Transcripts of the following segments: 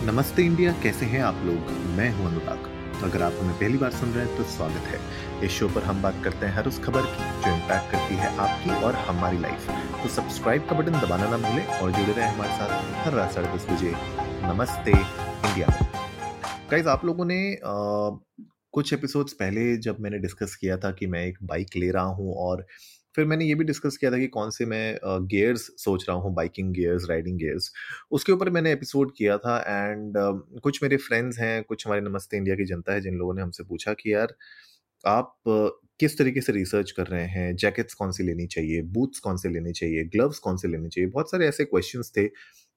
नमस्ते इंडिया कैसे हैं आप लोग? मैं हूँ अनुराग। अगर आप हमें पहली बार सुन रहे हैं तो स्वागत है। इस शो पर हम बात करते हैं हर उस खबर की जो इम्पैक्ट करती है आपकी और हमारी लाइफ तो सब्सक्राइब का बटन दबाना ना भूलें और जुड़े रहें हमारे साथ हर रात साढ़े दस बजे। नमस्ते इंडिया। गाइज़ आप लोगों ने आ, कुछ एपिसोड्स पहले जब मैंने डिस्कस किया था कि मैं एक बाइक ले रहा हूँ और फिर मैंने ये भी डिस्कस किया था कि कौन से मैं गियर्स सोच रहा हूँ बाइकिंग गेयर्स राइडिंग गेयर्स उसके ऊपर मैंने एपिसोड किया था एंड कुछ मेरे फ्रेंड्स हैं, कुछ हमारे नमस्ते इंडिया की जनता है, जिन लोगों ने हमसे पूछा कि यार, आप किस तरीके से रिसर्च कर रहे हैं? जैकेट्स कौन सी लेनी चाहिए? बूट्स कौन से लेने चाहिए? ग्लव्स कौन से लेने चाहिए? बहुत सारे ऐसे क्वेश्चंस थे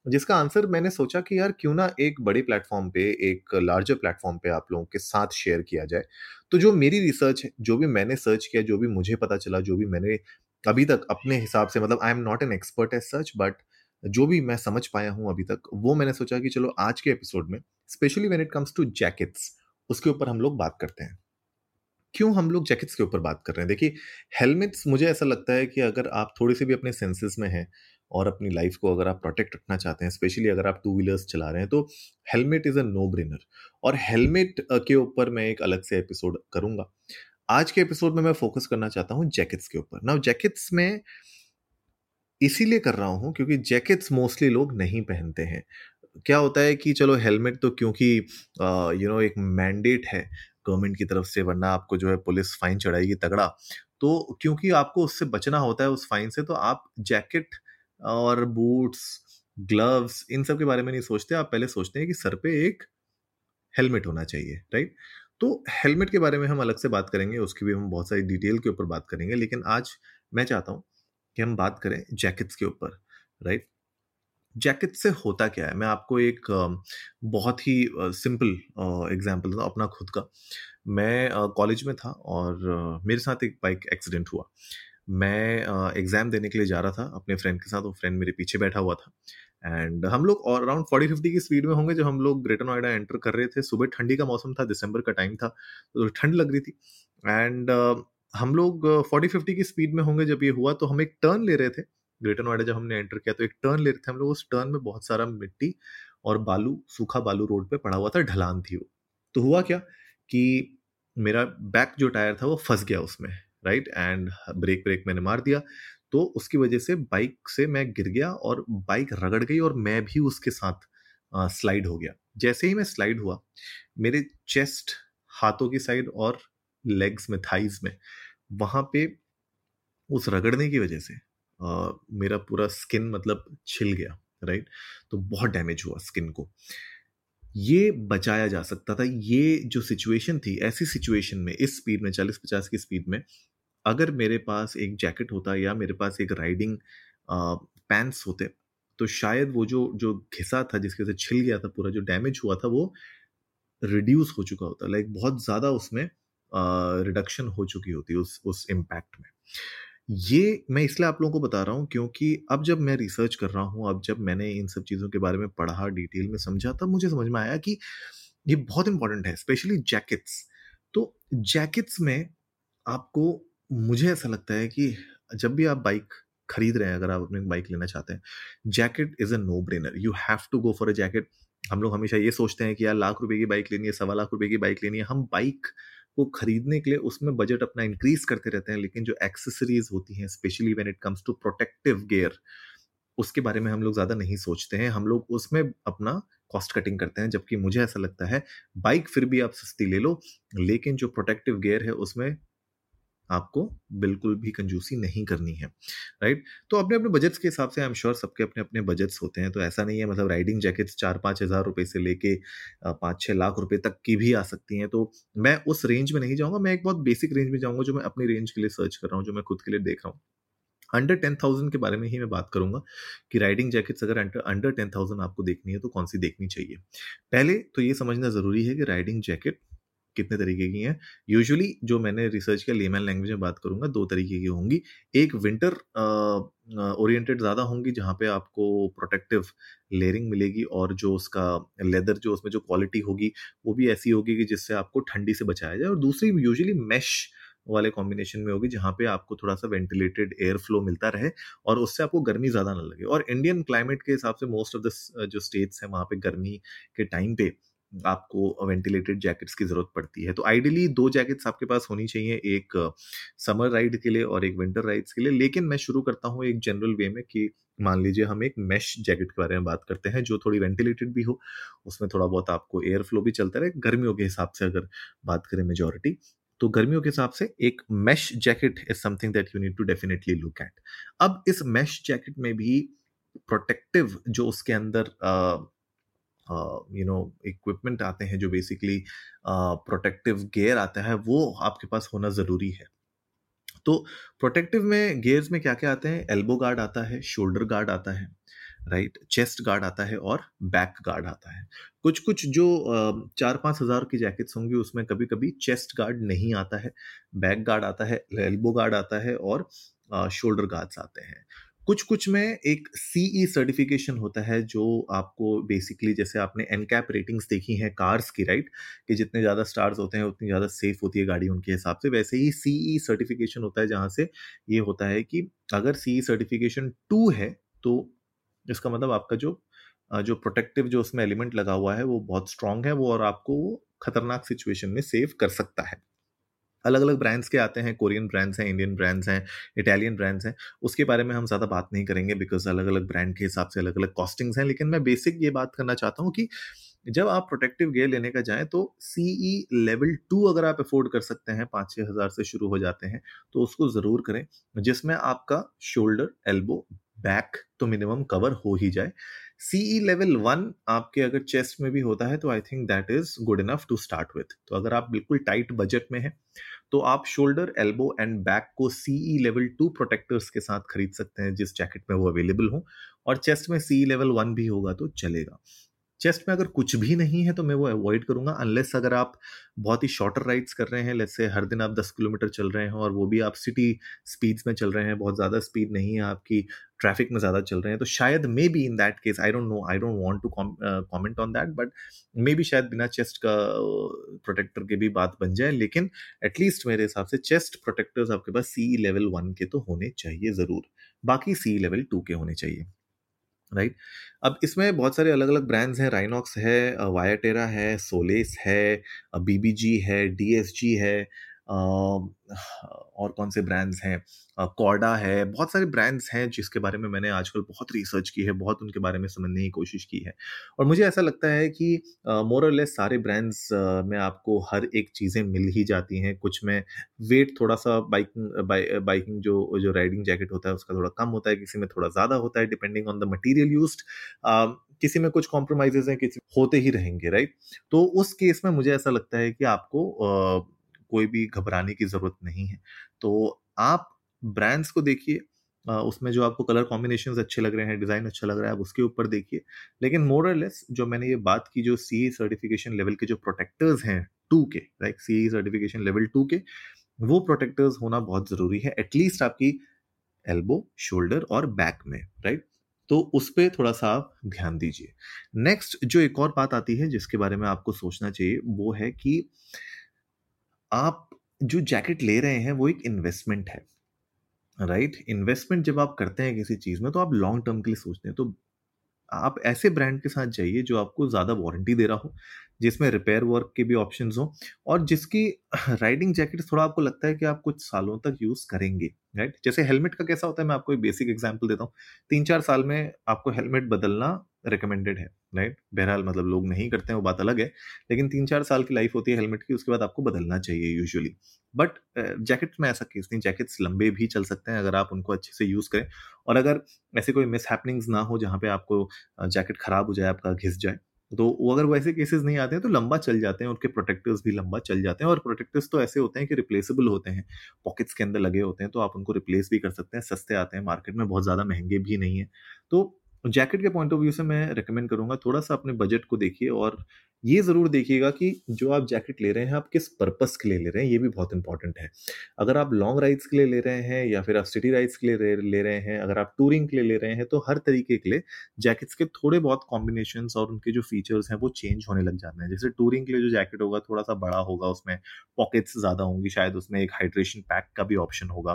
जिसका आंसर मैंने सोचा कि यार क्यों ना एक बड़े प्लेटफॉर्म पे, एक लार्जर प्लेटफॉर्म पे आप लोगों के साथ शेयर किया जाए। तो जो मेरी रिसर्च जो भी मैंने सर्च किया, जो भी मुझे पता चला, जो भी मैंने अभी तक अपने हिसाब से मतलब I am not an expert as such but जो भी मैं समझ पाया हूँ अभी तक, वो मैंने सोचा कि चलो आज के एपिसोड में specially when it comes to jackets उसके ऊपर हम लोग बात करते हैं। क्यों हम लोग जैकेट्स के ऊपर बात कर रहे हैं? देखिए हेलमेट्स मुझे ऐसा लगता है कि अगर आप थोड़े से भी अपने सेंसेस में हैं और अपनी लाइफ को अगर आप प्रोटेक्ट रखना चाहते हैं स्पेशली अगर आप टू व्हीलर्स चला रहे हैं तो helmet is a no brainer और हेलमेट के ऊपर मैं एक अलग से एपिसोड करूँगा। आज के एपिसोड में मैं फोकस करना चाहता हूँ जैकेट्स के ऊपर। ना जैकेट्स में इसीलिए कर रहा हूँ क्योंकि जैकेट्स मोस्टली लोग नहीं पहनते हैं। क्या होता है कि चलो हेलमेट तो क्योंकि यू नो एक मैंडेट है गवर्नमेंट की तरफ़ से, वरना आपको जो है पुलिस फाइन चढ़ाएगी तगड़ा। तो क्योंकि आपको उससे बचना होता है उस फाइन से तो आप जैकेट और बूट्स ग्लव्स इन सब के बारे में नहीं सोचते। आप पहले सोचते हैं कि सर पे एक हेलमेट होना चाहिए राइट तो हेलमेट के बारे में हम अलग से बात करेंगे, उसकी भी हम बहुत सारी डिटेल के ऊपर बात करेंगे, लेकिन आज मैं चाहता हूँ कि हम बात करें जैकेट्स के ऊपर राइट जैकेट से होता क्या है? मैं आपको एक बहुत ही सिंपल एग्जांपल दूँ अपना खुद का। मैं कॉलेज में था और मेरे साथ एक बाइक एक्सीडेंट हुआ। मैं एग्ज़ाम देने के लिए जा रहा था अपने फ्रेंड के साथ, वो फ्रेंड मेरे पीछे बैठा हुआ था। एंड हम लोग और अराउंड फोर्टी फिफ्टी की स्पीड में होंगे जब हम लोग ग्रेटर नोएडा एंटर कर रहे थे। सुबह ठंडी का मौसम था दिसंबर का टाइम था तो ठंड लग रही थी। एंड हम लोग फोर्टी फिफ्टी की स्पीड में होंगे जब ये हुआ तो हम एक टर्न ले रहे थे। ग्रेटर नोएडा जब हमने एंटर किया तो एक टर्न ले रहे थे हम लोग। उस टर्न में बहुत सारा मिट्टी और बालू, सूखा बालू रोड पे पड़ा हुआ था, ढलान थी वो। तो हुआ क्या कि मेरा बैक जो टायर था, वो फंस गया उसमें। राइट? एंड ब्रेक ब्रेक मैंने मार दिया। तो उसकी वजह से बाइक से मैं गिर गया और बाइक रगड़ गई और मैं भी उसके साथ स्लाइड हो गया। जैसे ही मैं स्लाइड हुआ मेरे चेस्ट हाथों की साइड और लेग्स में थाइज में वहाँ पे उस रगड़ने की वजह से आ, मेरा पूरा स्किन मतलब छिल गया राइट? तो बहुत डैमेज हुआ स्किन को। ये बचाया जा सकता था। ये जो सिचुएशन थी ऐसी सिचुएशन में इस स्पीड में चालीस पचास की स्पीड में अगर मेरे पास एक जैकेट होता या मेरे पास एक राइडिंग पैंट्स होते तो शायद वो जो जो घिसा था, जिसके वजह से छिल गया था पूरा, जो डैमेज हुआ था, वो रिड्यूस हो चुका होता। लाइक बहुत ज़्यादा उसमें रिडक्शन हो चुकी होती उस उस इम्पैक्ट में। ये मैं इसलिए आप लोगों को बता रहा हूँ, क्योंकि अब जब मैं रिसर्च कर रहा हूँ, अब जब मैंने इन सब चीज़ों के बारे में पढ़ा, डिटेल में समझा, तब मुझे समझ में आया कि ये बहुत इंपॉर्टेंट है, स्पेशली जैकेट्स। तो जैकेट्स में आपको मुझे ऐसा लगता है कि जब भी आप बाइक खरीद रहे हैं, अगर आप अपनी बाइक लेना चाहते हैं, jacket is a no brainer you have to go for a jacket. हम लोग हमेशा ये सोचते हैं कि यार, लाख रुपए की बाइक लेनी है, सवा लाख रुपए की बाइक लेनी है। हम बाइक को खरीदने के लिए उसमें बजट अपना इंक्रीज करते रहते हैं, लेकिन जो एक्सेसरीज होती हैं specially when it comes to protective gear उसके बारे में हम लोग ज़्यादा नहीं सोचते हैं। हम लोग उसमें अपना कॉस्ट कटिंग करते हैं, जबकि मुझे ऐसा लगता है, बाइक फिर भी आप सस्ती ले लो, लेकिन जो प्रोटेक्टिव गेयर है, उसमें आपको बिल्कुल भी कंजूसी नहीं करनी है राइट तो अपने अपने बजट्स के हिसाब से आई एम श्योर सबके अपने अपने बजट्स होते हैं तो ऐसा नहीं है मतलब राइडिंग जैकेट्स चार पाँच हज़ार रुपये से लेके पाँच छः लाख रुपए तक की भी आ सकती हैं तो मैं उस रेंज में नहीं जाऊँगा, मैं एक बहुत बेसिक रेंज में जाऊँगा जो मैं अपनी रेंज के लिए सर्च कर रहा हूँ, जो मैं खुद के लिए देख रहा हूँ। अंडर टेन थाउज़ेंड के बारे में ही मैं बात करूँगा कि राइडिंग जैकेट्स अगर अंडर टेन थाउज़ेंड आपको देखनी है तो कौन सी देखनी चाहिए? पहले तो ये समझना ज़रूरी है कि राइडिंग जैकेट कितने तरीके की हैं। यूजुअली जो मैंने रिसर्च किया लेमैन लैंग्वेज में बात करूँगा, दो तरीके की होंगी। एक विंटर ओरिएंटेड ज़्यादा होंगी, जहाँ पे आपको प्रोटेक्टिव लेयरिंग मिलेगी और जो उसका लेदर जो उसमें जो क्वालिटी होगी, वो भी ऐसी होगी कि जिससे आपको ठंडी से बचाया जाए। और दूसरी यूजुअली मैश वाले कॉम्बिनेशन में होगी, जहाँ पे आपको थोड़ा सा वेंटिलेटेड एयर फ्लो मिलता रहे और उससे आपको गर्मी ज़्यादा ना लगे। और इंडियन क्लाइमेट के हिसाब से मोस्ट ऑफ़ द जो स्टेट्स हैं, वहाँ पे गर्मी के टाइम पे आपको वेंटिलेटेड जैकेट्स की ज़रूरत पड़ती है। तो आइडियली दो जैकेट्स आपके पास होनी चाहिए, एक समर राइड के लिए और एक विंटर राइड्स के लिए। लेकिन मैं शुरू करता हूँ एक जनरल वे में कि मान लीजिए हम एक मैश जैकेट के बारे में बात करते हैं, जो थोड़ी वेंटिलेटेड भी हो, उसमें थोड़ा बहुत आपको एयर फ्लो भी चलता रहे। गर्मियों के हिसाब से अगर बात करें मेजोरिटी तो गर्मियों के हिसाब से एक mesh jacket is something that you need to definitely look at अब इस मैश जैकेट में भी प्रोटेक्टिव जो उसके अंदर यू नो इक्विपमेंट आते हैं, जो बेसिकली प्रोटेक्टिव गेयर आता है, वो आपके पास होना ज़रूरी है। तो प्रोटेक्टिव में गेयर्स में क्या क्या आते हैं? एल्बो गार्ड आता है शोल्डर गार्ड आता है राइट चेस्ट गार्ड आता है और बैक गार्ड आता है। कुछ कुछ जो चार पाँच हज़ार की जैकेट्स होंगी, उसमें कभी कभी चेस्ट गार्ड नहीं आता है बैक गार्ड आता है एल्बो गार्ड आता है और शोल्डर गार्ड्स आते हैं। कुछ कुछ में एक सीई सर्टिफिकेशन होता है जो आपको बेसिकली जैसे आपने एनकैप रेटिंग्स देखी हैं कार्स की राइट कि जितने ज़्यादा स्टार्स होते हैं, उतनी ज़्यादा सेफ़ होती है गाड़ी उनके हिसाब से। वैसे ही सीई सर्टिफिकेशन होता है जहाँ से ये होता है कि अगर सीई सर्टिफिकेशन टू है तो इसका मतलब आपका जो जो प्रोटेक्टिव जो उसमें एलिमेंट लगा हुआ है, वो बहुत स्ट्रांग है, वो और आपको वो खतरनाक सिचुएशन में सेव कर सकता है। अलग अलग ब्रांड्स के आते हैं कोरियन ब्रांड्स हैं इंडियन ब्रांड्स हैं इटालियन ब्रांड्स हैं, उसके बारे में हम ज़्यादा बात नहीं करेंगे बिकॉज़ अलग अलग ब्रांड के हिसाब से अलग अलग कॉस्टिंग्स हैं, लेकिन मैं बेसिक ये बात करना चाहता हूँ कि जब आप प्रोटेक्टिव गेयर लेने का जाएँ तो सीई लेवल टू अगर आप अफोर्ड कर सकते हैं पाँच छः हज़ार से शुरू हो जाते हैं तो उसको ज़रूर करें, जिसमें आपका शोल्डर एल्बो बैक तो मिनिमम कवर हो ही जाए। सीई लेवल वन आपके अगर चेस्ट में भी होता है तो I think that is good enough to start with तो अगर आप बिल्कुल टाइट बजट में हैं तो आप शोल्डर एल्बो एंड बैक को सीई लेवल टू प्रोटेक्टर्स के साथ खरीद सकते हैं, जिस जैकेट में वो अवेलेबल हो। और चेस्ट में सीई लेवल वन भी होगा तो चलेगा। चेस्ट में अगर कुछ भी नहीं है तो मैं वो अवॉइड करूँगा अनलेस अगर आप बहुत ही शॉर्टर राइड्स कर रहे हैं जैसे हर दिन आप 10 किलोमीटर चल रहे हैं, और वो भी आप सिटी स्पीड्स में चल रहे हैं, बहुत ज़्यादा स्पीड नहीं है आपकी ट्रैफ़िक में ज़्यादा चल रहे हैं तो शायद maybe in that case I don't know I don't want to comment on that but maybe शायद बिना चेस्ट का प्रोटेक्टर के भी बात बन जाए, लेकिन एटलीस्ट मेरे हिसाब से चेस्ट प्रोटेक्टर्स आपके पास सी लेवल वन के तो होने चाहिए ज़रूर, बाकी सी लेवल टू के होने चाहिए राइट अब इसमें बहुत सारे अलग अलग ब्रांड्स हैं राइनॉक्स है वायाटेरा है सोलेस है बीबीजी है डीएसजी है और कौन से ब्रांड्स हैं? कॉर्डा है, बहुत सारे ब्रांड्स हैं जिसके बारे में मैंने आजकल बहुत रिसर्च की है, बहुत उनके बारे में समझने की कोशिश की है। और मुझे ऐसा लगता है कि मोर और लेस सारे ब्रांड्स में आपको हर एक चीज़ें मिल ही जाती हैं। कुछ में वेट थोड़ा सा बाइकिंग बाइकिंग जो जो राइडिंग जैकेट होता है, उसका थोड़ा कम होता है, किसी में थोड़ा ज़्यादा होता है depending on the material use किसी में कुछ कॉम्प्रोमाइजेज हैं, किसी होते ही रहेंगे राइट तो उस केस में मुझे ऐसा लगता है कि आपको कोई भी घबराने की ज़रूरत नहीं है। तो आप ब्रांड्स को देखिए उसमें जो आपको कलर कॉम्बिनेशन अच्छे लग रहे हैं डिज़ाइन अच्छा लग रहा है, आप उसके ऊपर देखिए। लेकिन मोर लेस जो मैंने ये बात की, जो सी सर्टिफिकेशन लेवल के जो प्रोटेक्टर्स हैं टू के like C certification level two के, वो प्रोटेक्टर्स होना बहुत ज़रूरी है एटलीस्ट आपकी एल्बो शोल्डर और बैक में राइट तो उस पर थोड़ा सा आप ध्यान दीजिए। नेक्स्ट जो एक और बात आती है, जिसके बारे में आपको सोचना चाहिए, वो है कि आप जो जैकेट ले रहे हैं, वो एक इन्वेस्टमेंट है राइट right? इन्वेस्टमेंट जब आप करते हैं किसी चीज़ में तो आप लॉन्ग टर्म के लिए सोचते हैं तो आप ऐसे ब्रांड के साथ जाइए जो आपको ज़्यादा वारंटी दे रहा हो, जिसमें रिपेयर वर्क के भी ऑप्शन हो और जिसकी राइडिंग जैकेट थोड़ा आपको लगता है कि आप कुछ सालों तक यूज़ करेंगे राइट जैसे हेलमेट का कैसा होता है, मैं आपको एक बेसिक एग्ज़ाम्पल देता हूँ तीन चार साल में आपको हेलमेट बदलना रिकमेंडेड है राइट बहरहाल मतलब लोग नहीं करते हैं, वो बात अलग है, लेकिन तीन चार साल की लाइफ होती है हेलमेट की, उसके बाद आपको बदलना चाहिए यूजुअली बट जैकेट में ऐसा केस नहीं जैकेट्स लंबे भी चल सकते हैं अगर आप उनको अच्छे से यूज़ करें और अगर ऐसे कोई मिस हैपनिंग्स ना हो जहाँ पे आपको जैकेट खराब हो जाए, आपका घिस जाए तो वो अगर वैसे केसेस नहीं आते हैं तो लंबा चल जाते हैं, उनके प्रोटेक्टर्स भी लंबा चल जाते हैं और प्रोटेक्टर्स तो ऐसे होते हैं कि रिप्लेसेबल होते हैं पॉकेट्स के अंदर लगे होते हैं तो आप उनको रिप्लेस भी कर सकते हैं, सस्ते आते हैं मार्केट में बहुत ज़्यादा महँगे भी नहीं है तो जैकेट के पॉइंट ऑफ़ व्यू से मैं रिकमेंड करूँगा थोड़ा-सा अपने बजट को देखिए और ये ज़रूर देखिएगा कि जो आप जैकेट ले रहे हैं, आप किस पर्पज़ के लिए ले रहे हैं, ये भी बहुत इंपॉर्टेंट है। अगर आप लॉन्ग राइड्स के लिए ले रहे हैं या फिर आप सिटी राइड्स के लिए ले रहे हैं, अगर आप टूरिंग के लिए ले रहे हैं, तो हर तरीके के लिए जैकेट्स के थोड़े बहुत कॉम्बिनेशन और उनके जो फीचर्स हैं, वो चेंज होने लग जाते हैं। जैसे टूरिंग के लिए जो जैकेट होगा, थोड़ा-सा बड़ा होगा, उसमें पॉकेट्स ज़्यादा होंगी, शायद उसमें एक हाइड्रेशन पैक का भी ऑप्शन होगा,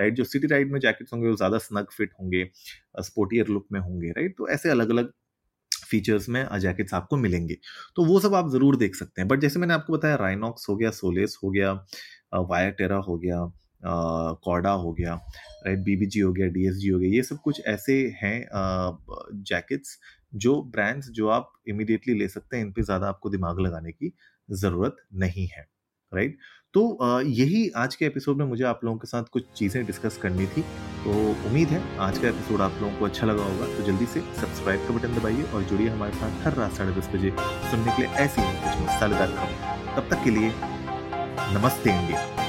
राइट? जो सिटी राइड में जैकेट्स होंगे, वो ज़्यादा स्नग फिट होंगे, स्पोर्टियर लुक में होंगे, राइट? तो ऐसे अलग-अलग फीचर्स में जैकेट्स आपको मिलेंगे। तो वो सब आप ज़रूर देख सकते हैं। बट जैसे मैंने आपको बताया राइनॉक्स हो गया सोलेस हो गया वायर टेरा हो गया कॉडा हो गया राइट बीबीजी हो गया डीएसजी हो गया ये सब कुछ ऐसे हैं जैकेट्स जो ब्रांड्स जो आप इमिडिएटली ले सकते हैं इन पे ज़्यादा आपको दिमाग लगाने की ज़रूरत नहीं है। राइट? तो यही आज के एपिसोड में मुझे आप लोगों के साथ कुछ चीज़ें डिस्कस करनी थी। तो उम्मीद है, आज का एपिसोड आप लोगों को अच्छा लगा होगा। तो जल्दी से सब्सक्राइब का बटन दबाइए और जुड़िए हमारे साथ हर रात साढ़े दस बजे सुनने के लिए ऐसी कुछ मसालेदार खबर। तब तक के लिए नमस्ते इंडिया।